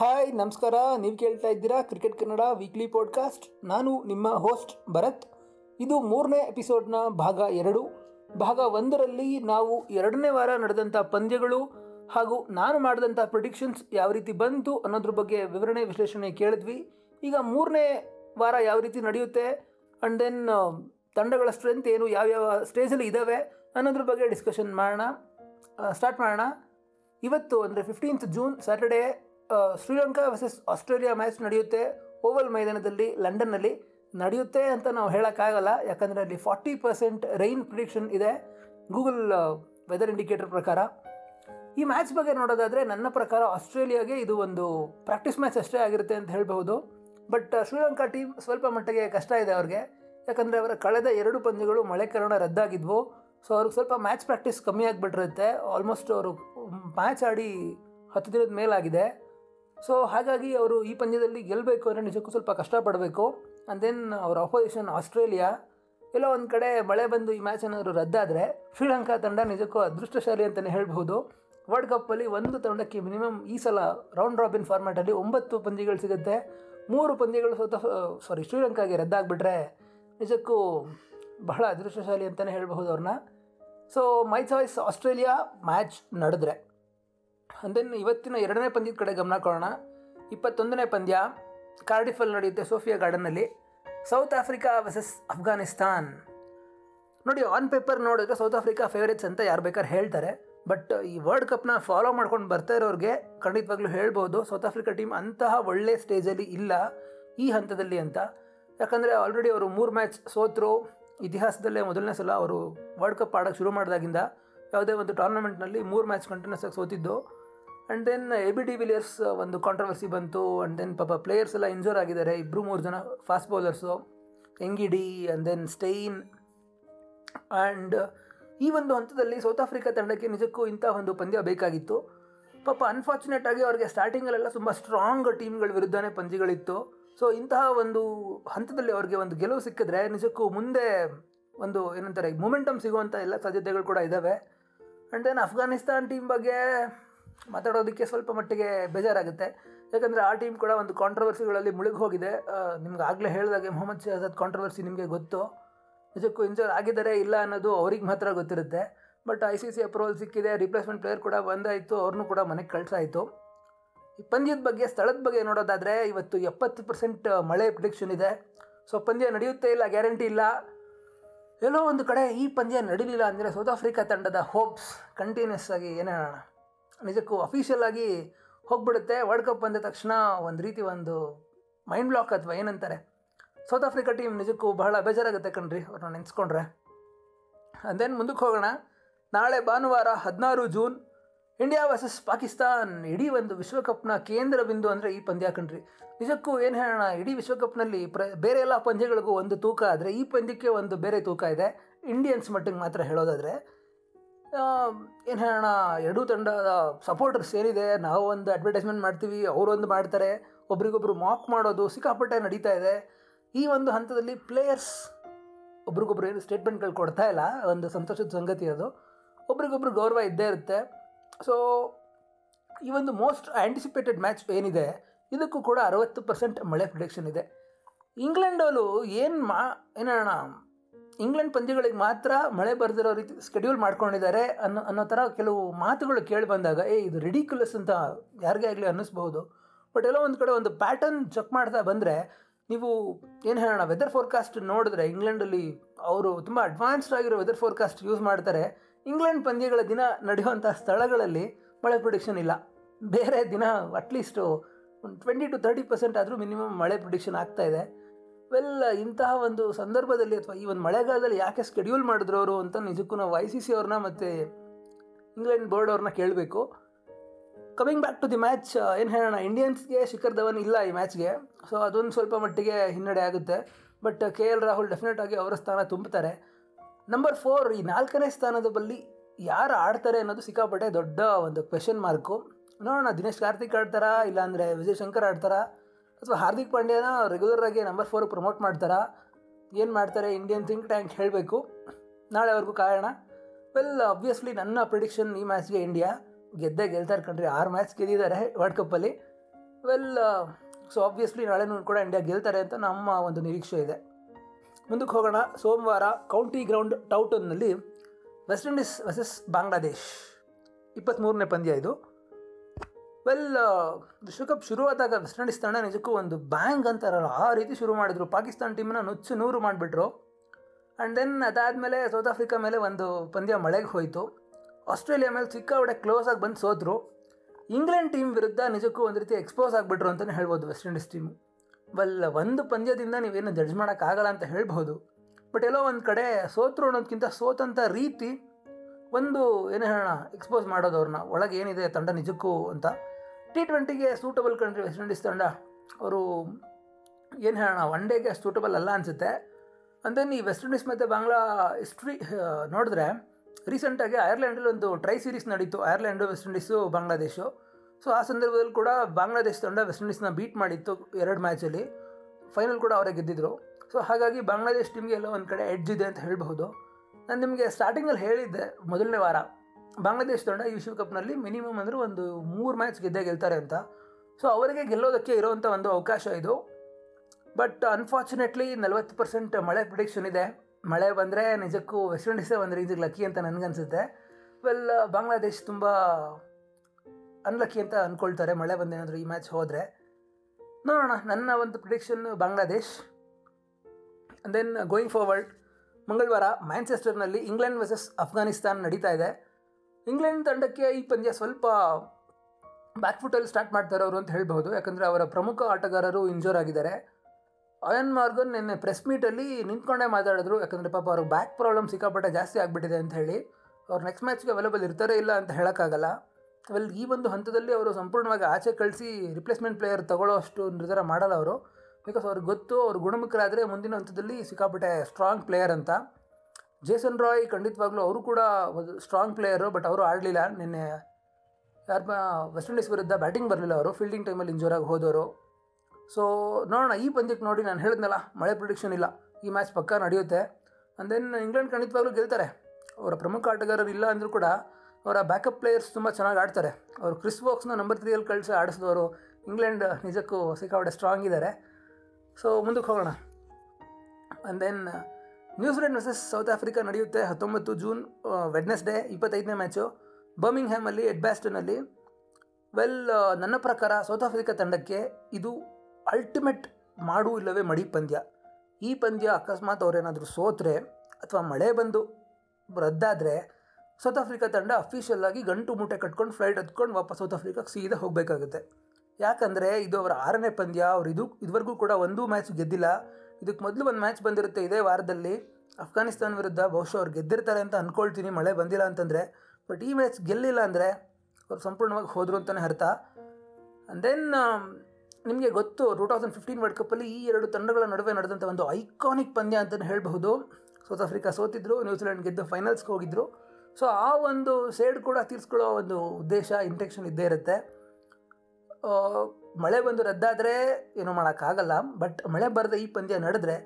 Hi, ನಮಸ್ಕಾರ. ನೀವು ಕೇಳ್ತಾ ಇದ್ದೀರಾ ಕ್ರಿಕೆಟ್ ಕನ್ನಡ ವೀಕ್ಲಿ ಪಾಡ್ಕಾಸ್ಟ್ ನಾನು ನಿಮ್ಮ ಹೋಸ್ಟ್ ಭರತ್. ಇದು ಮೂರನೇ ಎಪಿಸೋಡ್ನ ಭಾಗ ಎರಡು. ಭಾಗ ಒಂದರಲ್ಲಿ ನಾವು ಎರಡನೇ ವಾರ ನಡೆದಂಥ ಪಂದ್ಯಗಳು ಹಾಗೂ ನಾನು ಮಾಡಿದಂಥ ಪ್ರಿಡಿಕ್ಷನ್ಸ್ ಯಾವ ರೀತಿ ಬಂತು ಅನ್ನೋದ್ರ ಬಗ್ಗೆ ವಿವರಣೆ, ವಿಶ್ಲೇಷಣೆ ಕೇಳಿದ್ವಿ. ಈಗ ಮೂರನೇ ವಾರ ಯಾವ ರೀತಿ ನಡೆಯುತ್ತೆ ಆ್ಯಂಡ್ ದೆನ್ ತಂಡಗಳ ಸ್ಟ್ರೆಂತ್ ಏನು ಯಾವ್ಯಾವ ಸ್ಟೇಜಲ್ಲಿ ಇದ್ದಾವೆ ಅನ್ನೋದ್ರ ಬಗ್ಗೆ ಡಿಸ್ಕಷನ್ ಮಾಡೋಣ. ಸ್ಟಾರ್ಟ್ ಮಾಡೋಣ. ಇವತ್ತು ಅಂದರೆ fifteenth June Saturday Sri Lanka versus Australia match ನಡೆಯುತ್ತೆ. ಓವಲ್ ಮೈದಾನದಲ್ಲಿ, ಲಂಡನ್ನಲ್ಲಿ ನಡೆಯುತ್ತೆ ಅಂತ ನಾವು ಹೇಳೋಕ್ಕಾಗಲ್ಲ. ಯಾಕಂದರೆ ಅಲ್ಲಿ ಫಾರ್ಟಿ ಪರ್ಸೆಂಟ್ ರೈನ್ ಪ್ರಿಡಿಕ್ಷನ್ ಇದೆ. ಗೂಗಲ್ ವೆದರ್ ಇಂಡಿಕೇಟರ್ ಪ್ರಕಾರ. ಈ ಮ್ಯಾಚ್ ಬಗ್ಗೆ ನೋಡೋದಾದರೆ ನನ್ನ ಪ್ರಕಾರ ಆಸ್ಟ್ರೇಲಿಯಾಗೆ ಇದು ಒಂದು ಪ್ರಾಕ್ಟೀಸ್ ಮ್ಯಾಚ್ ಅಷ್ಟೇ ಆಗಿರುತ್ತೆ ಅಂತ ಹೇಳ್ಬೋದು ಬಟ್ ಶ್ರೀಲಂಕಾ ಟೀಮ್ ಸ್ವಲ್ಪ ಮಟ್ಟಿಗೆ ಕಷ್ಟ ಇದೆ ಅವ್ರಿಗೆ. ಯಾಕಂದರೆ ಅವರ ಕಳೆದ ಎರಡು ಪಂದ್ಯಗಳು ಮಳೆ ಕಾರಣ ರದ್ದಾಗಿದ್ವು. ಸೊ ಅವ್ರಿಗೆ ಸ್ವಲ್ಪ ಮ್ಯಾಚ್ ಪ್ರಾಕ್ಟೀಸ್ ಕಮ್ಮಿ ಆಗಿಬಿಟ್ಟಿರುತ್ತೆ. ಆಲ್ಮೋಸ್ಟ್ ಅವರು ಮ್ಯಾಚ್ ಆಡಿ ಹತ್ತು ದಿನದ ಮೇಲಾಗಿದೆ. ಸೊ ಹಾಗಾಗಿ ಅವರು ಈ ಪಂದ್ಯದಲ್ಲಿ ಗೆಲ್ಲಬೇಕು ಅಂದರೆ ನಿಜಕ್ಕೂ ಸ್ವಲ್ಪ ಕಷ್ಟಪಡಬೇಕು. ಆ್ಯಂಡ್ ದೆನ್ ಅವರ ಅಪೋಸಿಷನ್ ಆಸ್ಟ್ರೇಲಿಯಾ ಎಲ್ಲೋ ಒಂದು ಕಡೆ ಮಳೆ ಬಂದು ಈ ಮ್ಯಾಚ್ ಏನಾದರೂ ರದ್ದಾದರೆ, ಶ್ರೀಲಂಕಾ ತಂಡ ನಿಜಕ್ಕೂ ಅದೃಷ್ಟಶಾಲಿ ಅಂತಲೇ ಹೇಳ್ಬೋದು ವರ್ಲ್ಡ್ ಕಪ್ಪಲ್ಲಿ ಒಂದು ತಂಡಕ್ಕೆ ಮಿನಿಮಮ್ ಈ ಸಲ ರೌಂಡ್ ರಾಬಿನ್ ಫಾರ್ಮ್ಯಾಟಲ್ಲಿ ಒಂಬತ್ತು ಪಂದ್ಯಗಳು ಸಿಗುತ್ತೆ. ಮೂರು ಪಂದ್ಯಗಳು ಸ್ವತಃ ಸಾರಿ ಶ್ರೀಲಂಕಾಗೆ ರದ್ದಾಗ್ಬಿಟ್ರೆ ನಿಜಕ್ಕೂ ಬಹಳ ಅದೃಷ್ಟಶಾಲಿ ಅಂತಲೇ ಹೇಳ್ಬಹುದು ಅವ್ರನ್ನ. So my choice Australia match ನಡೆದ್ರೆ. ದೆನ್ ಇವತ್ತಿನ ಎರಡನೇ ಪಂದ್ಯದ ಕಡೆ ಗಮನ ಕೊಡೋಣ. ಇಪ್ಪತ್ತೊಂದನೇ ಪಂದ್ಯ ಕಾರ್ಡಿಫಲ್ ನಡೆಯುತ್ತೆ ಸೋಫಿಯಾ ಗಾರ್ಡನ್ನಲ್ಲಿ ಸೌತ್ ಆಫ್ರಿಕಾ ವರ್ಸಸ್ ಅಫ್ಘಾನಿಸ್ತಾನ್ ನೋಡಿ ಆನ್ ಪೇಪರ್ ನೋಡಿದ್ರೆ ಸೌತ್ ಆಫ್ರಿಕಾ ಫೇವ್ರೇಟ್ಸ್ ಅಂತ ಯಾರು ಬೇಕಾದ್ರೆ ಹೇಳ್ತಾರೆ. ಬಟ್ ಈ ವರ್ಲ್ಡ್ ಕಪ್ನ ಫಾಲೋ ಮಾಡ್ಕೊಂಡು ಬರ್ತಾ ಇರೋರಿಗೆ ಖಂಡಿತವಾಗ್ಲೂ ಹೇಳ್ಬೋದು. ಸೌತ್ ಆಫ್ರಿಕಾ ಟೀಮ್ ಅಂತಹ ಒಳ್ಳೆ ಸ್ಟೇಜಲ್ಲಿ ಇಲ್ಲ ಈ ಹಂತದಲ್ಲಿ ಅಂತ. ಯಾಕಂದರೆ ಆಲ್ರೆಡಿ ಅವರು ಮೂರು ಮ್ಯಾಚ್ ಸೋತರು. ಇತಿಹಾಸದಲ್ಲೇ ಮೊದಲನೇ ಸಲ ಅವರು ವರ್ಲ್ಡ್ ಕಪ್ ಆಡೋಕ್ಕೆ ಶುರು ಮಾಡಿದಾಗಿಂದ ಯಾವುದೇ ಒಂದು ಟೂರ್ನಮೆಂಟ್ನಲ್ಲಿ ಮೂರು ಮ್ಯಾಚ್ ಕಂಟಿನ್ಯೂಸ್ ಆಗಿ ಸೋತಿದ್ದು. And then A B de Villiers ಒಂದು ಕಾಂಟ್ರವರ್ಸಿ ಬಂತು. ಆ್ಯಂಡ್ ದೆನ್ ಪಾಪ ಪ್ಲೇಯರ್ಸ್ ಎಲ್ಲ ಇಂಜೂರ್ ಆಗಿದ್ದಾರೆ. ಇಬ್ಬರು ಮೂರು ಜನ fast bowlers Ngidi and then Steyn and ಈ ಒಂದು ಹಂತದಲ್ಲಿ ಸೌತ್ ಆಫ್ರಿಕಾ ತಂಡಕ್ಕೆ ನಿಜಕ್ಕೂ ಇಂಥ ಒಂದು ಪಂದ್ಯ ಬೇಕಾಗಿತ್ತು. ಪಾಪ ಅನ್ಫಾರ್ಚುನೇಟ್ ಆಗಿ ಅವ್ರಿಗೆ ಸ್ಟಾರ್ಟಿಂಗಲ್ಲೆಲ್ಲ ತುಂಬ ಸ್ಟ್ರಾಂಗ್ ಟೀಮ್ಗಳ ವಿರುದ್ಧನೇ ಪಂದ್ಯಗಳಿತ್ತು. ಸೊ ಇಂತಹ ಒಂದು ಹಂತದಲ್ಲಿ ಅವ್ರಿಗೆ ಒಂದು ಗೆಲುವು ಸಿಕ್ಕಿದ್ರೆ ನಿಜಕ್ಕೂ ಮುಂದೆ ಒಂದು ಏನಂತಾರೆ ಮೊಮೆಂಟಮ್ ಸಿಗುವಂಥ ಎಲ್ಲ ಸಾಧ್ಯತೆಗಳು ಕೂಡ ಇದ್ದಾವೆ ಆ್ಯಂಡ್ ದೆನ್ ಅಫ್ಘಾನಿಸ್ತಾನ್ ಟೀಮ್ ಬಗ್ಗೆ ಮಾತಾಡೋದಕ್ಕೆ ಸ್ವಲ್ಪ ಮಟ್ಟಿಗೆ ಬೇಜಾರಾಗುತ್ತೆ. ಯಾಕಂದರೆ ಆ ಟೀಮ್ ಕೂಡ ಒಂದು ಕಾಂಟ್ರವರ್ಸಿಗಳಲ್ಲಿ ಮುಳುಗಿ ಹೋಗಿದೆ ನಿಮ್ಗೆ ಆಗಲೇ ಹೇಳಿದಾಗೆ ಮೊಹಮ್ಮದ್ ಶಹಜಾದ್ ಕಾಂಟ್ರವರ್ಸಿ ನಿಮಗೆ ಗೊತ್ತು. ನಿಜಕ್ಕೂ ಇಂಜರ್ ಆಗಿದ್ದಾರೆ ಇಲ್ಲ ಅನ್ನೋದು ಅವ್ರಿಗೆ ಮಾತ್ರ ಗೊತ್ತಿರುತ್ತೆ. But I C C approval ಸಿಕ್ಕಿದೆ ರಿಪ್ಲೇಸ್ಮೆಂಟ್ ಪ್ಲೇಯರ್ ಕೂಡ ಬಂದಾಯಿತು ಅವ್ರನ್ನೂ ಕೂಡ ಮನೆಗೆ ಕಳಿಸಾಯಿತು. ಈ ಪಂದ್ಯದ ಬಗ್ಗೆ, ಸ್ಥಳದ ಬಗ್ಗೆ ನೋಡೋದಾದರೆ ಇವತ್ತು ಎಪ್ಪತ್ತು ಪರ್ಸೆಂಟ್ ಮಳೆ ಪ್ರಿಡಿಕ್ಷನ್ ಇದೆ. ಸೊ ಪಂದ್ಯ ನಡೆಯುತ್ತೆ ಇಲ್ಲ ಗ್ಯಾರಂಟಿ ಇಲ್ಲ. ಎಲ್ಲೋ ಒಂದು ಕಡೆ ಈ ಪಂದ್ಯ ನಡೀಲಿಲ್ಲ ಅಂದರೆ ಸೌತ್ ಆಫ್ರಿಕಾ ತಂಡದ ಹೋಪ್ಸ್ ಕಂಟಿನ್ಯೂಸ್ ಆಗಿ ಏನೇ ಹೇಳೋಣ ನಿಜಕ್ಕೂ ಅಫಿಷಿಯಲ್ ಆಗಿ ಹೋಗ್ಬಿಡುತ್ತೆ. ವರ್ಲ್ಡ್ ಕಪ್ ಬಂದ ತಕ್ಷಣ ಒಂದು ರೀತಿ ಒಂದು ಮೈಂಡ್ ಬ್ಲಾಕ್ ಅಥವಾ ಏನಂತಾರೆ? ಸೌತ್ ಆಫ್ರಿಕಾ ಟೀಮ್ ನಿಜಕ್ಕೂ ಬಹಳ ಬೇಜಾರಾಗುತ್ತೆ ಕಣ್ರಿ ಅವ್ರನ್ನ ನೆನೆಸ್ಕೊಂಡ್ರೆ. ದೆನ್ ಮುಂದಕ್ಕೆ ಹೋಗೋಣ. ನಾಳೆ ಭಾನುವಾರ ಹದಿನಾರು ಜೂನ್ ಇಂಡಿಯಾ ವರ್ಸಸ್ ಪಾಕಿಸ್ತಾನ್. ಇಡೀ ಒಂದು ವಿಶ್ವಕಪ್ನ ಕೇಂದ್ರ ಬಿಂದು ಅಂದರೆ ಈ ಪಂದ್ಯ ಕಣ್ರಿ. ನಿಜಕ್ಕೂ ಏನು ಹೇಳೋಣ, ಇಡೀ ವಿಶ್ವಕಪ್ನಲ್ಲಿ ಪ್ರ, ಬೇರೆ ಎಲ್ಲ ಪಂದ್ಯಗಳಿಗೂ ಒಂದು ತೂಕ ಆದರೆ ಈ ಪಂದ್ಯಕ್ಕೆ ಒಂದು ಬೇರೆ ತೂಕ ಇದೆ. ಇಂಡಿಯನ್ಸ್ ಮಟ್ಟಿಗೆ ಮಾತ್ರ ಹೇಳೋದಾದರೆ ಏನು ಹೇಳೋಣ, ಎರಡೂ ತಂಡದ ಸಪೋರ್ಟರ್ಸ್ ಏನಿದೆ, ನಾವು ಒಂದು ಅಡ್ವರ್ಟೈಸ್ಮೆಂಟ್ ಮಾಡ್ತೀವಿ ಅವರೊಂದು ಮಾಡ್ತಾರೆ, ಒಬ್ರಿಗೊಬ್ರು ಮಾಕ್ ಮಾಡೋದು ಸಿಕ್ಕಾಪಟ್ಟೆ ನಡೀತಾ ಇದೆ. ಈ ಒಂದು ಹಂತದಲ್ಲಿ ಪ್ಲೇಯರ್ಸ್ ಒಬ್ರಿಗೊಬ್ರು ಏನು ಸ್ಟೇಟ್ಮೆಂಟ್ಗಳು ಕೊಡ್ತಾ ಇಲ್ಲ, ಒಂದು ಸಂತೋಷದ ಸಂಗತಿ ಅದು. ಒಬ್ರಿಗೊಬ್ರು ಗೌರವ ಇದ್ದೇ ಇರುತ್ತೆ. ಸೊ ಈ ಒಂದು ಮೋಸ್ಟ್ ಆ್ಯಂಟಿಸಿಪೇಟೆಡ್ ಮ್ಯಾಚ್ ಏನಿದೆ, ಇದಕ್ಕೂ ಕೂಡ ಅರವತ್ತು ಪರ್ಸೆಂಟ್ ಮಳೆ ಪ್ರಿಡಿಕ್ಷನ್ ಇದೆ. ಇಂಗ್ಲೆಂಡಲ್ಲೂ ಏನು ಮಾ ಇಂಗ್ಲೆಂಡ್ ಪಂದ್ಯಗಳಿಗೆ ಮಾತ್ರ ಮಳೆ ಬರೆದಿರೋ ರೀತಿ ಸ್ಕೆಡ್ಯೂಲ್ ಮಾಡ್ಕೊಂಡಿದ್ದಾರೆ ಅನ್ನೋ ಅನ್ನೋ ಥರ ಕೆಲವು ಮಾತುಗಳು ಕೇಳಿ ಬಂದಾಗ, ಏ, ಇದು ರೆಡಿಕ್ಯುಲಸ್ ಅಂತ ಯಾರಿಗೇ ಆಗಲಿ ಅನ್ನಿಸ್ಬೋದು ಬಟ್ ಎಲ್ಲೋ ಒಂದು ಕಡೆ ಒಂದು ಪ್ಯಾಟರ್ನ್ ಚೆಕ್ ಮಾಡ್ತಾ ಬಂದರೆ, ನೀವು ಏನು ಹೇಳೋಣ ವೆದರ್ ಫೋರ್ಕಾಸ್ಟ್ ನೋಡಿದ್ರೆ ಇಂಗ್ಲೆಂಡಲ್ಲಿ ಅವರು ತುಂಬ ಅಡ್ವಾನ್ಸ್ಡ್ ಆಗಿರೋ ವೆದರ್ ಫೋರ್ಕಾಸ್ಟ್ ಯೂಸ್ ಮಾಡ್ತಾರೆ. ಇಂಗ್ಲೆಂಡ್ ಪಂದ್ಯಗಳ ದಿನ ನಡೆಯುವಂಥ ಸ್ಥಳಗಳಲ್ಲಿ ಮಳೆ ಪ್ರೊಡಿಕ್ಷನ್ ಇಲ್ಲ. ಬೇರೆ ದಿನ ಅಟ್ಲೀಸ್ಟು ಒಂದು ಟ್ವೆಂಟಿ ಟು ತರ್ಟಿ ಪರ್ಸೆಂಟ್ ಆದರೂ ಮಿನಿಮಮ್ ಮಳೆ ಪ್ರೊಡಿಕ್ಷನ್ ಆಗ್ತಾಯಿದೆ ವೆಲ್ ಇಂತಹ ಒಂದು ಸಂದರ್ಭದಲ್ಲಿ ಅಥವಾ ಈ ಒಂದು ಮಳೆಗಾಲದಲ್ಲಿ ಯಾಕೆ ಸ್ಕೆಡ್ಯೂಲ್ ಮಾಡಿದ್ರು ಅವರು ಅಂತ ನಿಜಕ್ಕೂ ನಾವು ಐ ಸಿ ಸಿ ಅವ್ರನ್ನ ಮತ್ತು ಇಂಗ್ಲೆಂಡ್ ಬೋರ್ಡ್ ಅವ್ರನ್ನ ಕೇಳಬೇಕು. Coming back to the match ಏನು ಹೇಳೋಣ ಇಂಡಿಯನ್ಸ್ಗೆ ಶಿಖರ್ ಧವನ್ ಇಲ್ಲ ಈ ಮ್ಯಾಚ್ಗೆ ಸೊ ಅದೊಂದು ಸ್ವಲ್ಪ ಮಟ್ಟಿಗೆ ಹಿನ್ನಡೆ ಆಗುತ್ತೆ. But K L Rahul definite ಆಗಿ ಅವರ ಸ್ಥಾನ ತುಂಬುತ್ತಾರೆ ನಂಬರ್ ಫೋರ್ ಈ ನಾಲ್ಕನೇ ಸ್ಥಾನದ ಬಳಿ ಯಾರು ಆಡ್ತಾರೆ ಅನ್ನೋದು ಸಿಕ್ಕಾಪಟ್ಟೆ ದೊಡ್ಡ ಒಂದು ಕ್ವೆಶನ್ ಮಾರ್ಕು ನೋಡೋಣ, ದಿನೇಶ್ ಕಾರ್ತಿಕ್ ಆಡ್ತಾರಾ, ಇಲ್ಲಾಂದರೆ ವಿಜಯ್ ಶಂಕರ್ ಆಡ್ತಾರಾ? ಅಥವಾ ಹಾರ್ದಿಕ್ ಪಾಂಡ್ಯನ ರೆಗ್ಯುಲರ್ ಆಗಿ ನಂಬರ್ ಫೋರ್ ಪ್ರಮೋಟ್ ಮಾಡ್ತಾರಾ? ಏನು ಮಾಡ್ತಾರೆ? ಇಂಡಿಯನ್ ಥಿಂಕ್ ಟ್ಯಾಂಕ್ ಹೇಳಬೇಕು. ನಾಳೆವರೆಗೂ ಕಾಯೋಣ ವೆಲ್ ಅಬ್ವಿಯಸ್ಲಿ ನನ್ನ ಪ್ರಿಡಿಕ್ಷನ್ ಈ ಮ್ಯಾಚ್ಗೆ ಇಂಡಿಯಾ ಗೆದ್ದೇ ಗೆಲ್ತಾರೆ ಕಣ್ರಿ. ಆರು ಮ್ಯಾಚ್ ಗೆದ್ದಿದ್ದಾರೆ ವರ್ಲ್ಡ್ ಕಪ್ಪಲ್ಲಿ ವೆಲ್ ಸೊ ಆಬ್ವಿಯಸ್ಲಿ ನಾಳೆನೂ ಕೂಡ ಇಂಡಿಯಾ ಗೆಲ್ತಾರೆ ಅಂತ ನಮ್ಮ ಒಂದು ನಿರೀಕ್ಷೆ ಇದೆ. ಮುಂದಕ್ಕೆ ಹೋಗೋಣ. ಸೋಮವಾರ ಕೌಂಟಿ ಗ್ರೌಂಡ್ ಟೌಟನ್ನಲ್ಲಿ ವೆಸ್ಟ್ ಇಂಡೀಸ್ ವರ್ಸಸ್ ಬಾಂಗ್ಲಾದೇಶ್ ಇಪ್ಪತ್ತ್ಮೂರನೇ ಪಂದ್ಯ ಇದು. ವೆಲ್ ವಿಶ್ವಕಪ್ ಶುರುವಾದಾಗ ವೆಸ್ಟ್ ಇಂಡೀಸ್ ನಿಜಕ್ಕೂ ಒಂದು ಬ್ಯಾಂಗ್ ಅಂತಾರಲ್ಲ ಆ ರೀತಿ ಶುರು ಮಾಡಿದ್ರು ಪಾಕಿಸ್ತಾನ ಟೀಮನ್ನ ನುಚ್ಚು ನೂರು ಮಾಡಿಬಿಟ್ರು ಆ್ಯಂಡ್ ದೆನ್ ಅದಾದಮೇಲೆ ಸೌತ್ ಆಫ್ರಿಕಾ ಮೇಲೆ ಒಂದು ಪಂದ್ಯ ಮಳೆಗೆ ಹೋಯಿತು ಆಸ್ಟ್ರೇಲಿಯಾ ಮೇಲೆ ಸಿಕ್ಕಾಪಟ್ಟೆ ಕ್ಲೋಸ್ ಆಗಿ ಬಂದು ಸೋತರು ಇಂಗ್ಲೆಂಡ್ ಟೀಮ್ ವಿರುದ್ಧ ನಿಜಕ್ಕೂ ಒಂದು ರೀತಿ ಎಕ್ಸ್ಪೋಸ್ ಆಗಿಬಿಟ್ರು ಅಂತಲೇ ಹೇಳ್ಬೋದು ವೆಸ್ಟ್ ಇಂಡೀಸ್ ಟೀಮು ವೆಲ್ ಒಂದು ಪಂದ್ಯದಿಂದ ನೀವೇನು ಜಡ್ಜ್ ಮಾಡೋಕ್ಕಾಗಲ್ಲ ಅಂತ ಹೇಳ್ಬೋದು ಬಟ್ ಎಲ್ಲೋ ಒಂದು ಕಡೆ ಸೋತರು ಅನ್ನೋದಕ್ಕಿಂತ ಸೋತಂಥ ರೀತಿ ಒಂದು ಏನು ಹೇಳೋಣ ಎಕ್ಸ್ಪೋಸ್ ಮಾಡೋದು ಅವ್ರನ್ನ ಒಳಗೆ ಏನಿದೆ ತಂಡ ನಿಜಕ್ಕೂ ಅಂತ ಟಿ ಟ್ವೆಂಟಿಗೆ ಸೂಟಬಲ್ ಕಂಟ್ರಿ ವೆಸ್ಟ್ ಇಂಡೀಸ್ ತಂಡ ಅವರು ಏನು ಹೇಳೋಣ ಒನ್ ಡೇಗೆ ಸೂಟಬಲ್ ಅಲ್ಲ ಅನಿಸುತ್ತೆ. ಅಂದರೆ ಈ ವೆಸ್ಟ್ ಇಂಡೀಸ್ ಮತ್ತು ಬಾಂಗ್ಲಾ ಹಿಸ್ಟ್ರಿ ನೋಡಿದ್ರೆ ರೀಸೆಂಟಾಗಿ ಐರ್ಲೆಂಡಲ್ಲಿ ಒಂದು ಟ್ರೈ ಸೀರೀಸ್ ನಡೀತು Ireland West Indies Bangladesh so ಆ ಸಂದರ್ಭದಲ್ಲಿ ಕೂಡ ಬಾಂಗ್ಲಾದೇಶ ತಂಡ ವೆಸ್ಟ್ ಇಂಡೀಸ್ನ ಬೀಟ್ ಮಾಡಿತ್ತು ಎರಡು ಮ್ಯಾಚಲ್ಲಿ ಫೈನಲ್ ಕೂಡ ಅವರೇ ಗೆದ್ದಿದ್ರು. ಸೊ ಹಾಗಾಗಿ ಬಾಂಗ್ಲಾದೇಶ್ ಟೀಮ್ಗೆ ಎಲ್ಲ ಒಂದು ಕಡೆ ಎಡ್ಜ್ ಇದೆ ಅಂತ ಹೇಳಬಹುದು. ನಾನು ನಿಮಗೆ ಸ್ಟಾರ್ಟಿಂಗಲ್ಲಿ ಹೇಳಿದ್ದೆ ಮೊದಲನೇ ವಾರ. ಬಾಂಗ್ಲಾದೇಶ ತಂಡ ಈ ವಿಶ್ವಕಪ್ನಲ್ಲಿ ಮಿನಿಮಮ್ ಅಂದರೆ ಒಂದು ಮೂರು ಮ್ಯಾಚ್ ಗೆದ್ದೇ ಗೆಲ್ತಾರೆ ಅಂತ. ಸೊ ಅವರಿಗೆ ಗೆಲ್ಲೋದಕ್ಕೆ ಇರೋವಂಥ ಒಂದು ಅವಕಾಶ ಇದು. ಬಟ್ ಅನ್ಫಾರ್ಚುನೇಟ್ಲಿ ನಲ್ವತ್ತು ಪರ್ಸೆಂಟ್ ಮಳೆ ಪ್ರಿಡಿಕ್ಷನ್ ಇದೆ. ಮಳೆ ಬಂದರೆ ನಿಜಕ್ಕೂ ವೆಸ್ಟ್ ಇಂಡೀಸೇ ಒಂದು ರೀತಿಗೆ ಲಕ್ಕಿ ಅಂತ ನನಗನ್ಸುತ್ತೆ. ವೆಲ್ ಬಾಂಗ್ಲಾದೇಶ್ ತುಂಬ ಅನ್ಲಕ್ಕಿ ಅಂತ ಅಂದ್ಕೊಳ್ತಾರೆ ಮಳೆ ಬಂದೇನಾದರೂ ಈ ಮ್ಯಾಚ್ ಹೋದರೆ. ನೋಡೋಣ, ನನ್ನ ಒಂದು prediction Bangladesh. Then going forward ಮಂಗಳವಾರ ಮ್ಯಾಂಚೆಸ್ಟರ್ನಲ್ಲಿ ಇಂಗ್ಲೆಂಡ್ ವರ್ಸಸ್ ಅಫ್ಘಾನಿಸ್ತಾನ್ ನಡೀತಾ ಇದೆ. ಇಂಗ್ಲೆಂಡ್ ತಂಡಕ್ಕೆ ಈ ಪಂದ್ಯ ಸ್ವಲ್ಪ ಬ್ಯಾಕ್ ಫುಟಲ್ಲಿ ಸ್ಟಾರ್ಟ್ ಮಾಡ್ತಾರೆ ಅವರು ಅಂತ ಹೇಳ್ಬೋದು ಯಾಕಂದರೆ ಅವರ ಪ್ರಮುಖ ಆಟಗಾರರು ಇಂಜೋರ್ ಆಗಿದ್ದಾರೆ. ಅಯನ್ ಮಾರ್ಗನ್ ನಿನ್ನೆ ಪ್ರೆಸ್ ಮೀಟಲ್ಲಿ ನಿಂತ್ಕೊಂಡೇ ಮಾತಾಡಿದ್ರು. ಯಾಕಂದರೆ ಪಾಪ ಅವ್ರಿಗೆ ಬ್ಯಾಕ್ ಪ್ರಾಬ್ಲಮ್ ಸಿಕ್ಕಾಪಟ್ಟೆ ಜಾಸ್ತಿ ಆಗಿಬಿಟ್ಟಿದೆ ಅಂತ ಹೇಳಿ. ಅವ್ರು ನೆಕ್ಸ್ಟ್ ಮ್ಯಾಚ್ಗೆ ಅವೈಲೇಬಲ್ ಇರ್ತಾರೆ ಇಲ್ಲ ಅಂತ ಹೇಳೋಕ್ಕಾಗಲ್ಲ. ವೆಲ್ ಈ ಒಂದು ಹಂತದಲ್ಲಿ ಅವರು ಸಂಪೂರ್ಣವಾಗಿ ಆಚೆ ಕಳಿಸಿ ರಿಪ್ಲೇಸ್ಮೆಂಟ್ ಪ್ಲೇಯರ್ ತಗೊಳ್ಳೋ ಅಷ್ಟು ನಿರ್ಧಾರ ಮಾಡಲ್ಲ ಅವರು. ಬಿಕಾಸ್ ಅವ್ರಿಗೆ ಗೊತ್ತು, ಅವ್ರು ಗುಣಮುಖರಾದರೆ ಮುಂದಿನ ಹಂತದಲ್ಲಿ ಸಿಕ್ಕಾಪಟ್ಟೆ ಸ್ಟ್ರಾಂಗ್ ಪ್ಲೇಯರ್ ಅಂತ. ಜೇಸನ್ ರಾಯ್ ಖಂಡಿತವಾಗ್ಲೂ ಅವರು ಕೂಡ ಸ್ಟ್ರಾಂಗ್ ಪ್ಲೇಯರು ಬಟ್ ಅವರು ಆಡಲಿಲ್ಲ. ನಿನ್ನೆ ಯಾರು ವೆಸ್ಟ್ ಇಂಡೀಸ್ ವಿರುದ್ಧ ಬ್ಯಾಟಿಂಗ್ ಬರಲಿಲ್ಲ ಅವರು. ಫೀಲ್ಡಿಂಗ್ ಟೈಮಲ್ಲಿ ಇಂಜೂರಾಗಿ ಹೋದವರು. ಸೊ ನೋಡೋಣ, ಈ ಪಂದ್ಯಕ್ಕೆ ನೋಡಿ ನಾನು ಹೇಳಿದ್ನಲ್ಲ, ಮಳೆ ಪ್ರಿಡಿಕ್ಷನ್ ಇಲ್ಲ. ಈ ಮ್ಯಾಚ್ ಪಕ್ಕ ನಡೆಯುತ್ತೆ. ಆ್ಯಂಡ್ ದೆನ್ ಇಂಗ್ಲೆಂಡ್ ಖಂಡಿತವಾಗ್ಲೂ ಗೆಲ್ತಾರೆ. ಅವರ ಪ್ರಮುಖ ಆಟಗಾರರು ಇಲ್ಲ ಅಂದರೂ ಕೂಡ ಅವರ ಬ್ಯಾಕಪ್ ಪ್ಲೇಯರ್ಸ್ ತುಂಬ ಚೆನ್ನಾಗಿ ಆಡ್ತಾರೆ. ಅವರು ಕ್ರಿಸ್ ಬಾಕ್ಸ್ನ ನಂಬರ್ ತ್ರೀಯಲ್ಲಿ ಕಳಿಸಿ ಆಡಿಸಿದವರು. ಇಂಗ್ಲೆಂಡ್ ನಿಜಕ್ಕೂ ಸಿಕ್ಕಾಪಟ್ಟೆ ಸ್ಟ್ರಾಂಗ್ ಇದ್ದಾರೆ ಸೊ ಮುಂದಕ್ಕೆ ಹೋಗೋಣ. And then New Zealand versus South Africa ನಡೆಯುತ್ತೆ ಹತ್ತೊಂಬತ್ತು ಜೂನ್ ವೆಡ್ನೆಸ್ಡೇ ಇಪ್ಪತ್ತೈದನೇ ಮ್ಯಾಚು ಬರ್ಮಿಂಗ್ಹ್ಯಾಮಲ್ಲಿ ಎಡ್ಬ್ಯಾಸ್ಟನಲ್ಲಿ ವೆಲ್ ನನ್ನ ಪ್ರಕಾರ ಸೌತ್ ಆಫ್ರಿಕಾ ತಂಡಕ್ಕೆ ಇದು ಅಲ್ಟಿಮೇಟ್ ಮಾಡು ಇಲ್ಲವೇ ಮಡಿ ಪಂದ್ಯ. ಈ ಪಂದ್ಯ ಅಕಸ್ಮಾತ್ ಅವರೇನಾದರೂ ಸೋತ್ರೆ ಅಥವಾ ಮಳೆ ಬಂದು ರದ್ದಾದರೆ ಸೌತ್ ಆಫ್ರಿಕಾ ತಂಡ ಅಫಿಷಿಯಲ್ ಆಗಿ ಗಂಟು ಮೂಟೆ ಕಟ್ಕೊಂಡು ಫ್ಲೈಟ್ ಹತ್ಕೊಂಡು ವಾಪಸ್ ಸೌತ್ ಆಫ್ರಿಕಾಗೆ ಸೀದಾ ಹೋಗಬೇಕಾಗುತ್ತೆ. ಯಾಕಂದರೆ ಇದು ಅವರ ಆರನೇ ಪಂದ್ಯ, ಅವರು ಇದು ಇದುವರೆಗೂ ಕೂಡ ಒಂದೂ ಮ್ಯಾಚ್ ಗೆದ್ದಿಲ್ಲ. ಇದಕ್ಕೆ ಮೊದಲು ಒಂದು ಮ್ಯಾಚ್ ಬಂದಿರುತ್ತೆ ಇದೇ ವಾರದಲ್ಲಿ. ಅಫ್ಘಾನಿಸ್ತಾನ್ ವಿರುದ್ಧ ಬಹುಶಃ ಅವ್ರು ಗೆದ್ದಿರ್ತಾರೆ ಅಂತ ಅಂದ್ಕೊಳ್ತೀನಿ ಮಳೆ ಬಂದಿಲ್ಲ ಅಂತಂದರೆ. ಬಟ್ ಈ ಮ್ಯಾಚ್ ಗೆಲ್ಲಿಲ್ಲ ಅಂದರೆ ಅವ್ರು ಸಂಪೂರ್ಣವಾಗಿ ಹೋದರು ಅಂತಲೇ ಅರ್ಥ. ಆ್ಯಂಡ್ ದೆನ್ ನಿಮಗೆ ಗೊತ್ತು ಟೂ ತೌಸಂಡ್ ಫಿಫ್ಟೀನ್ ವರ್ಲ್ಡ್ ಕಪ್ಪಲ್ಲಿ ಈ ಎರಡು ತಂಡಗಳ ನಡುವೆ ನಡೆದಂಥ ಒಂದು ಐಕಾನಿಕ್ ಪಂದ್ಯ ಅಂತಲೇ ಹೇಳಬಹುದು. ಸೌತ್ ಆಫ್ರಿಕಾ ಸೋತಿದ್ರು ನ್ಯೂಜಿಲೆಂಡ್ ಗೆದ್ದು ಫೈನಲ್ಸ್ಗೆ ಹೋಗಿದ್ರು. ಸೊ ಆ ಒಂದು ಸೇಡ್ ಕೂಡ ತೀರಿಸ್ಕೊಳ್ಳೋ ಒಂದು ಉದ್ದೇಶ ಇಂಟೆಕ್ಷನ್ ಇದ್ದೇ ಇರುತ್ತೆ. ಮಳೆ ಬಂದು ರದ್ದಾದರೆ ಏನೂ ಮಾಡೋಕ್ಕಾಗಲ್ಲ ಬಟ್ ಮಳೆ ಬರದ ಈ ಪಂದ್ಯ ನಡೆದ್ರೆ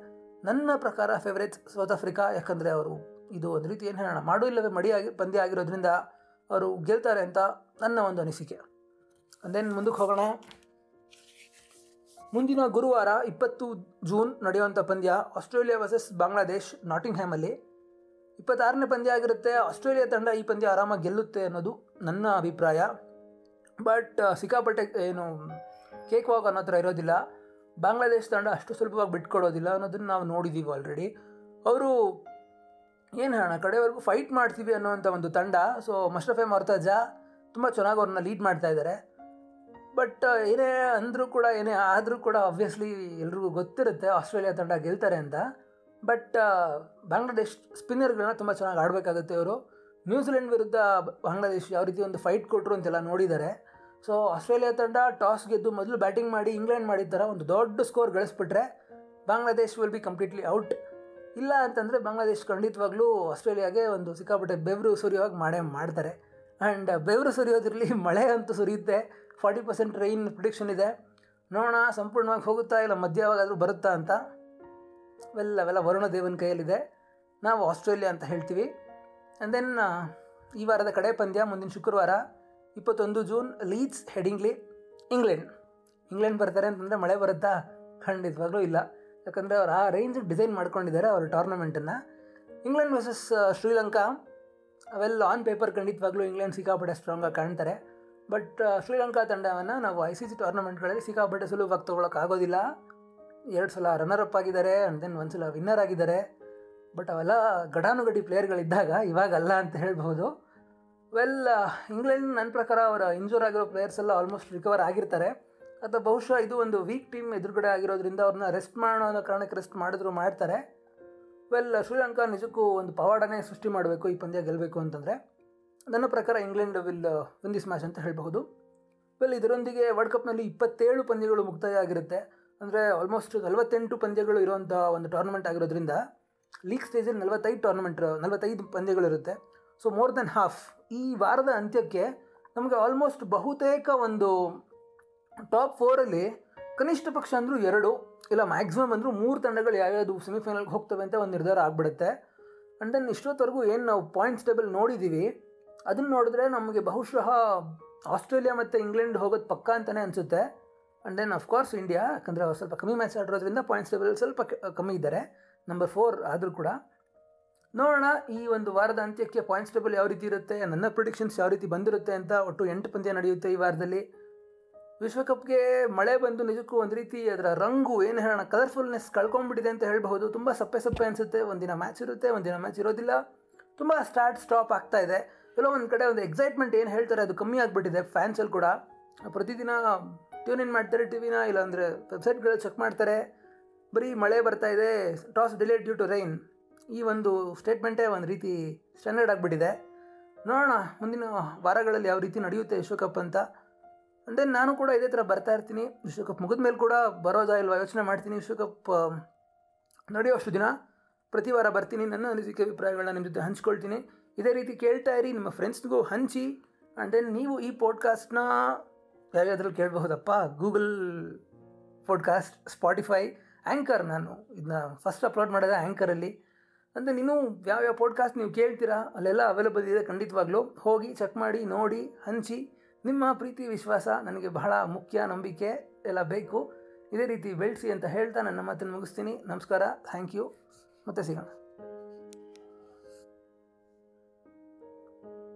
ನನ್ನ ಪ್ರಕಾರ ಫೇವ್ರೇಟ್ ಸೌತ್ ಆಫ್ರಿಕಾ ಯಾಕಂದರೆ ಅವರು ಇದು ಒಂದು ರೀತಿ ಏನು ಹೇಳೋಣ, ಮಾಡು ಇಲ್ಲವೇ ಮಡಿ ಆಗಿ, ಪಂದ್ಯ ಆಗಿರೋದ್ರಿಂದ ಅವರು ಗೆಲ್ತಾರೆ ಅಂತ ನನ್ನ ಒಂದು ಅನಿಸಿಕೆ. ಅದೇನು ಮುಂದಕ್ಕೆ ಹೋಗೋಣ? ಮುಂದಿನ ಗುರುವಾರ ಇಪ್ಪತ್ತು ಜೂನ್ ನಡೆಯುವಂಥ ಪಂದ್ಯ ಆಸ್ಟ್ರೇಲಿಯಾ ವರ್ಸಸ್ ಬಾಂಗ್ಲಾದೇಶ್ ನಾಟಿಂಗ್ ಹ್ಯಾಮಲ್ಲಿ ಇಪ್ಪತ್ತಾರನೇ ಪಂದ್ಯ ಆಗಿರುತ್ತೆ, ಆಸ್ಟ್ರೇಲಿಯಾ ತಂಡ ಈ ಪಂದ್ಯ ಆರಾಮಾಗಿ ಗೆಲ್ಲುತ್ತೆ ಅನ್ನೋದು ನನ್ನ ಅಭಿಪ್ರಾಯ. ಬಟ್ ಸಿಕ್ಕಾಪಟ್ಟೆ ಏನು ಕೇಕ್ ವಾಕ್ ಅನ್ನೋ ಥರ ಇರೋದಿಲ್ಲ. ಬಾಂಗ್ಲಾದೇಶ ತಂಡ ಅಷ್ಟು ಸುಲಭವಾಗಿ ಬಿಟ್ಕೊಡೋದಿಲ್ಲ ಅನ್ನೋದನ್ನು ನಾವು ನೋಡಿದ್ದೀವಿ ಆಲ್ರೆಡಿ ಅವರು ಏನು ಹೇಳೋಣ, ಕಡೆವರೆಗೂ ಫೈಟ್ ಮಾಡ್ತೀವಿ ಅನ್ನೋವಂಥ ಒಂದು ತಂಡ. ಸೊ ಮಶ್ರಫೆ ಮೊರ್ತಾಜಾ ತುಂಬ ಚೆನ್ನಾಗಿ ಅವ್ರನ್ನ ಲೀಡ್ ಮಾಡ್ತಾ ಇದ್ದಾರೆ ಬಟ್ ಏನೇ ಅಂದರೂ ಕೂಡ, ಏನೇ ಆದರೂ ಕೂಡ ಆಬ್ವಿಯಸ್ಲಿ ಎಲ್ರಿಗೂ ಗೊತ್ತಿರುತ್ತೆ ಆಸ್ಟ್ರೇಲಿಯಾ ತಂಡ ಗೆಲ್ತಾರೆ ಅಂತ. ಬಟ್ ಬಾಂಗ್ಲಾದೇಶ್ ಸ್ಪಿನ್ನರ್ಗಳನ್ನ ತುಂಬ ಚೆನ್ನಾಗಿ ಆಡಬೇಕಾಗುತ್ತೆ ಅವರು ನ್ಯೂಜಿಲೆಂಡ್ ವಿರುದ್ಧ ಬಾಂಗ್ಲಾದೇಶ್ ಯಾವ ರೀತಿ ಒಂದು ಫೈಟ್ ಕೊಟ್ಟರು ಅಂತೆಲ್ಲ ನೋಡಿದ್ದಾರೆ ಸೊ ಆಸ್ಟ್ರೇಲಿಯಾ ತಂಡ ಟಾಸ್ ಗೆದ್ದು ಮೊದಲು ಬ್ಯಾಟಿಂಗ್ ಮಾಡಿ ಇಂಗ್ಲೆಂಡ್ ಮಾಡಿದ ಥರ ಒಂದು ದೊಡ್ಡ score ಗಳಿಸ್ಬಿಟ್ರೆ Bangladesh will be completely out ಇಲ್ಲ ಅಂತಂದರೆ ಬಾಂಗ್ಲಾದೇಶ್ ಖಂಡಿತವಾಗ್ಲೂ ಆಸ್ಟ್ರೇಲಿಯಾಗೆ ಒಂದು ಸಿಕ್ಕಾಪಟ್ಟೆ ಬೆವರು ಸುರಿಯೋವಾಗಿ ಮಾಡೇ ಮಾಡ್ತಾರೆ. ಆ್ಯಂಡ್ ಬೆವರು ಸುರಿಯೋದಿರಲಿ ಮಳೆ ಅಂತೂ ಸುರಿಯುತ್ತೆ. ಫಾರ್ಟಿ ಪರ್ಸೆಂಟ್ ರೈನ್ ಪ್ರಿಡಿಕ್ಷನ್ ಇದೆ. ನೋಡೋಣ, ಸಂಪೂರ್ಣವಾಗಿ ಹೋಗುತ್ತಾ ಇಲ್ಲ ಮಧ್ಯವಾಗಾದರೂ ಬರುತ್ತಾ ಅಂತ. ವೆಲ್ ಅವೆಲ್ಲ ವರುಣ ದೇವನ ಕೈಯಲ್ಲಿದೆ. ನಾವು ಆಸ್ಟ್ರೇಲಿಯಾ ಅಂತ ಹೇಳ್ತೀವಿ. ಆ್ಯಂಡ್ ದೆನ್ ಈ ವಾರದ ಕಡೆ ಪಂದ್ಯ, ಮುಂದಿನ ಶುಕ್ರವಾರ. ಇಪ್ಪತ್ತೊಂದು June, Leeds Headingley, England. England ಬರ್ತಾರೆ ಅಂತಂದರೆ ಮಳೆ ಬರುತ್ತಾ? ಖಂಡಿತವಾಗ್ಲೂ ಇಲ್ಲ. ಯಾಕಂದರೆ ಅವ್ರು ಆ ರೇಂಜ್ ಡಿಸೈನ್ ಮಾಡ್ಕೊಂಡಿದ್ದಾರೆ ಅವ್ರ ಟೂರ್ನಮೆಂಟನ್ನು ಇಂಗ್ಲೆಂಡ್ ವರ್ಸಸ್ ಶ್ರೀಲಂಕಾ. ಅವೆಲ್ಲ ಆನ್ ಪೇಪರ್ ಖಂಡಿತವಾಗ್ಲೂ ಇಂಗ್ಲೆಂಡ್ ಸಿಕ್ಕಾಪಟ್ಟೆ ಸ್ಟ್ರಾಂಗಾಗಿ ಕಾಣ್ತಾರೆ. ಬಟ್ ಶ್ರೀಲಂಕಾ ತಂಡವನ್ನು ನಾವು ಐ ಸಿ ಸಿ ಟೂರ್ನಮೆಂಟ್ಗಳಲ್ಲಿ ಸಿಕ್ಕಾಪಟ್ಟೆ ಸುಲಭವಾಗಿ ತೊಗೊಳಕ್ಕಾಗೋದಿಲ್ಲ ಎರಡು ಸಲ ರನ್ನರ್ ಅಪ್ ಆಗಿದ್ದಾರೆ ಆ್ಯಂಡ್ ದೆನ್ ಒಂದು ಸಲ ವಿನ್ನರ್ ಆಗಿದ್ದಾರೆ. ಬಟ್ ಅವೆಲ್ಲ ಗಡಾನುಗಡಿ ಪ್ಲೇಯರ್ಗಳಿದ್ದಾಗ ಇವಾಗಲ್ಲ ಅಂತ ಹೇಳ್ಬೋದು ವೆಲ್ ಇಂಗ್ಲೆಂಡ್ ನನ್ನ ಪ್ರಕಾರ ಅವರ ಇಂಜೂರ್ ಆಗಿರೋ ಪ್ಲೇಯರ್ಸ್ ಎಲ್ಲ ಆಲ್ಮೋಸ್ಟ್ ರಿಕವರ್ ಆಗಿರ್ತಾರೆ. ಅಥವಾ ಬಹುಶಃ ಇದು ಒಂದು ವೀಕ್ ಟೀಮ್ ಎದುರುಗಡೆ ಆಗಿರೋದ್ರಿಂದ ಅವ್ರನ್ನ ರೆಸ್ಟ್ ಮಾಡೋ ಅನ್ನೋ ಕಾರಣಕ್ಕೆ ರೆಸ್ಟ್ ಮಾಡಿದ್ರು ಮಾಡ್ತಾರೆ. ವೆಲ್ ಶ್ರೀಲಂಕಾ ನಿಜಕ್ಕೂ ಒಂದು ಪವಾಡನೇ ಸೃಷ್ಟಿ ಮಾಡಬೇಕು, ಈ ಪಂದ್ಯ ಗೆಲ್ಲಬೇಕು ಅಂತಂದರೆ. ನನ್ನ ಪ್ರಕಾರ England will win this match ಅಂತ ಹೇಳಬಹುದು. ವೆಲ್ ಇದರೊಂದಿಗೆ ವರ್ಲ್ಡ್ ಕಪ್ನಲ್ಲಿ ಇಪ್ಪತ್ತೇಳು ಪಂದ್ಯಗಳು ಮುಕ್ತಾಯ ಆಗಿರುತ್ತೆ ಅಂದರೆ ಆಲ್ಮೋಸ್ಟ್ ನಲವತ್ತೆಂಟು ಪಂದ್ಯಗಳು ಇರುವಂಥ ಒಂದು ಟೂರ್ನಮೆಂಟ್ ಆಗಿರೋದ್ರಿಂದ ಲೀಗ್ ಸ್ಟೇಜಲ್ಲಿ ನಲವತ್ತೈದು ಟೂರ್ನಮೆಂಟ್ ನಲವತ್ತೈದು ಪಂದ್ಯಗಳಿರುತ್ತೆ. ಸೊ ಮೋರ್ ದೆನ್ ಹಾಫ್ ಈ ವಾರದ ಅಂತ್ಯಕ್ಕೆ ನಮಗೆ ಆಲ್ಮೋಸ್ಟ್ ಬಹುತೇಕ ಒಂದು ಟಾಪ್ ಫೋರಲ್ಲಿ ಕನಿಷ್ಠ ಪಕ್ಷ ಅಂದರೂ ಎರಡು, ಇಲ್ಲ ಮ್ಯಾಕ್ಸಿಮಮ್ ಅಂದರೂ ಮೂರು ತಂಡಗಳು ಯಾವ್ಯಾವುದು ಸೆಮಿಫೈನಲ್ಗೆ ಹೋಗ್ತವೆ ಅಂತ ಒಂದು ನಿರ್ಧಾರ ಆಗಿಬಿಡುತ್ತೆ. ಆ್ಯಂಡ್ ದೆನ್ ಇಷ್ಟೊತ್ತವರೆಗೂ ಏನು ನಾವು ಪಾಯಿಂಟ್ಸ್ ಟೇಬಲ್ ನೋಡಿದ್ದೀವಿ ಅದನ್ನು ನೋಡಿದ್ರೆ ನಮಗೆ ಬಹುಶಃ ಆಸ್ಟ್ರೇಲಿಯಾ ಮತ್ತು ಇಂಗ್ಲೆಂಡ್ ಹೋಗೋದು ಪಕ್ಕ ಅಂತಲೇ ಅನಿಸುತ್ತೆ. ಆ್ಯಂಡ್ ದೆನ್ ಅಫ್ಕೋರ್ಸ್ ಇಂಡಿಯಾ ಯಾಕಂದರೆ ಸ್ವಲ್ಪ ಕಮ್ಮಿ ಮ್ಯಾಚ್ ಆಡಿರೋದ್ರಿಂದ ಪಾಯಿಂಟ್ಸ್ ಟೇಬಲ್ ಸ್ವಲ್ಪ ಕಮ್ಮಿ ಇದ್ದಾರೆ ನಂಬರ್ ಫೋರ್ ಆದರೂ ಕೂಡ. ನೋಡೋಣ, ಈ ಒಂದು ವಾರದ ಅಂತ್ಯಕ್ಕೆ ಪಾಯಿಂಟ್ಸ್ ಟೇಬಲ್ ಯಾವ ರೀತಿ ಇರುತ್ತೆ, ನನ್ನ ಪ್ರೊಡಿಕ್ಷನ್ಸ್ ಯಾವ ರೀತಿ ಬಂದಿರುತ್ತೆ ಅಂತ ಒಟ್ಟು ಎಂಟು ಪಂದ್ಯ ನಡೆಯುತ್ತೆ ಈ ವಾರದಲ್ಲಿ. ವಿಶ್ವಕಪ್ಗೆ ಮಳೆ ಬಂದು ನಿಜಕ್ಕೂ ಒಂದು ರೀತಿ ಅದರ ರಂಗು, ಏನು ಹೇಳೋಣ ಕಲರ್ಫುಲ್ನೆಸ್ ಕಳ್ಕೊಂಡ್ಬಿಟ್ಟಿದೆ ಅಂತ ಹೇಳಬಹುದು. ತುಂಬ ಸಪ್ಪೆ ಸಪ್ಪೆ ಅನಿಸುತ್ತೆ, ಒಂದಿನ ಮ್ಯಾಚ್ ಇರುತ್ತೆ, ಒಂದಿನ ಮ್ಯಾಚ್ ಇರೋದಿಲ್ಲ. ತುಂಬ ಸ್ಟಾರ್ಟ್ ಸ್ಟಾಪ್ ಆಗ್ತಾ ಇದೆ. ಎಲ್ಲೋ ಒಂದು ಕಡೆ ಒಂದು ಎಕ್ಸೈಟ್ಮೆಂಟ್ ಏನು ಹೇಳ್ತಾರೆ ಅದು ಕಮ್ಮಿ ಆಗಿಬಿಟ್ಟಿದೆ ಫ್ಯಾನ್ಸಲ್ಲಿ ಕೂಡ. ಪ್ರತಿದಿನ ಟ್ಯೂನ್ ಇನ್ ಮಾಡ್ತಾರೆ ಟಿ ವಿನ ಇಲ್ಲಾಂದರೆ ವೆಬ್ಸೈಟ್ಗಳು ಚೆಕ್ ಮಾಡ್ತಾರೆ. ಬರೀ ಮಳೆ ಬರ್ತಾ ಇದೆ toss delayed due to rain ಈ ಒಂದು ಸ್ಟೇಟ್ಮೆಂಟೇ ಒಂದು ರೀತಿ ಸ್ಟ್ಯಾಂಡರ್ಡ್ ಆಗಿಬಿಟ್ಟಿದೆ. ನೋಡೋಣ, ಮುಂದಿನ ವಾರಗಳಲ್ಲಿ ಯಾವ ರೀತಿ ನಡೆಯುತ್ತೆ ವಿಶ್ವಕಪ್ ಅಂತ. ದೆನ್ ನಾನು ಕೂಡ ಇದೇ ಥರ ಬರ್ತಾ ಇರ್ತೀನಿ. ವಿಶ್ವಕಪ್ ಮುಗಿದ ಮೇಲೆ ಕೂಡ ಬರೋದಾ ಇಲ್ವಾ ಯೋಚನೆ ಮಾಡ್ತೀನಿ. ವಿಶ್ವಕಪ್ ನಡೆಯೋಷ್ಟು ದಿನ ಪ್ರತಿ ವಾರ ಬರ್ತೀನಿ. ನನ್ನ ಅನಿಸಿಕೆ ಅಭಿಪ್ರಾಯಗಳನ್ನ ನಿಮ್ಮ ಜೊತೆ ಹಂಚ್ಕೊಳ್ತೀನಿ. ಇದೇ ರೀತಿ ಕೇಳ್ತಾ ಇರಿ, ನಿಮ್ಮ ಫ್ರೆಂಡ್ಸ್ಗೂ ಹಂಚಿ. ಆ್ಯಂಡ್ ದೆನ್ ನೀವು ಈ ಪಾಡ್ಕಾಸ್ಟ್ನ ಯಾವ್ಯಾವ್ದ್ರಲ್ಲಿ ಕೇಳಬಹುದಪ್ಪ? ಗೂಗಲ್ ಪಾಡ್ಕಾಸ್ಟ್ ಸ್ಪಾಟಿಫೈ ಆ್ಯಂಕರ್ ನಾನು. ಇದನ್ನ ಫಸ್ಟ್ ಅಪ್ಲೋಡ್ ಮಾಡಿದೆ ಆ್ಯಂಕರಲ್ಲಿ ಅಂದರೆ ನೀನು ಯಾವ್ಯಾವ ಪಾಡ್ಕಾಸ್ಟ್ ನೀವು ಕೇಳ್ತೀರಾ, ಅಲ್ಲೆಲ್ಲ ಅವೈಲೇಬಲ್ ಇದೆ ಖಂಡಿತವಾಗ್ಲೂ. ಹೋಗಿ ಚೆಕ್ ಮಾಡಿ, ನೋಡಿ, ಹಂಚಿ. ನಿಮ್ಮ ಪ್ರೀತಿ, ವಿಶ್ವಾಸ ನನಗೆ ಬಹಳ ಮುಖ್ಯ, ನಂಬಿಕೆ ಎಲ್ಲ ಬೇಕು. ಇದೇ ರೀತಿ ಬೆಳೆಸಿ ಅಂತ ಹೇಳ್ತಾ ನನ್ನ ಮಾತನ್ನು ಮುಗಿಸ್ತೀನಿ. ನಮಸ್ಕಾರ. ಥ್ಯಾಂಕ್ ಯು ಮತ್ತೆ ಸಿಗೋಣ.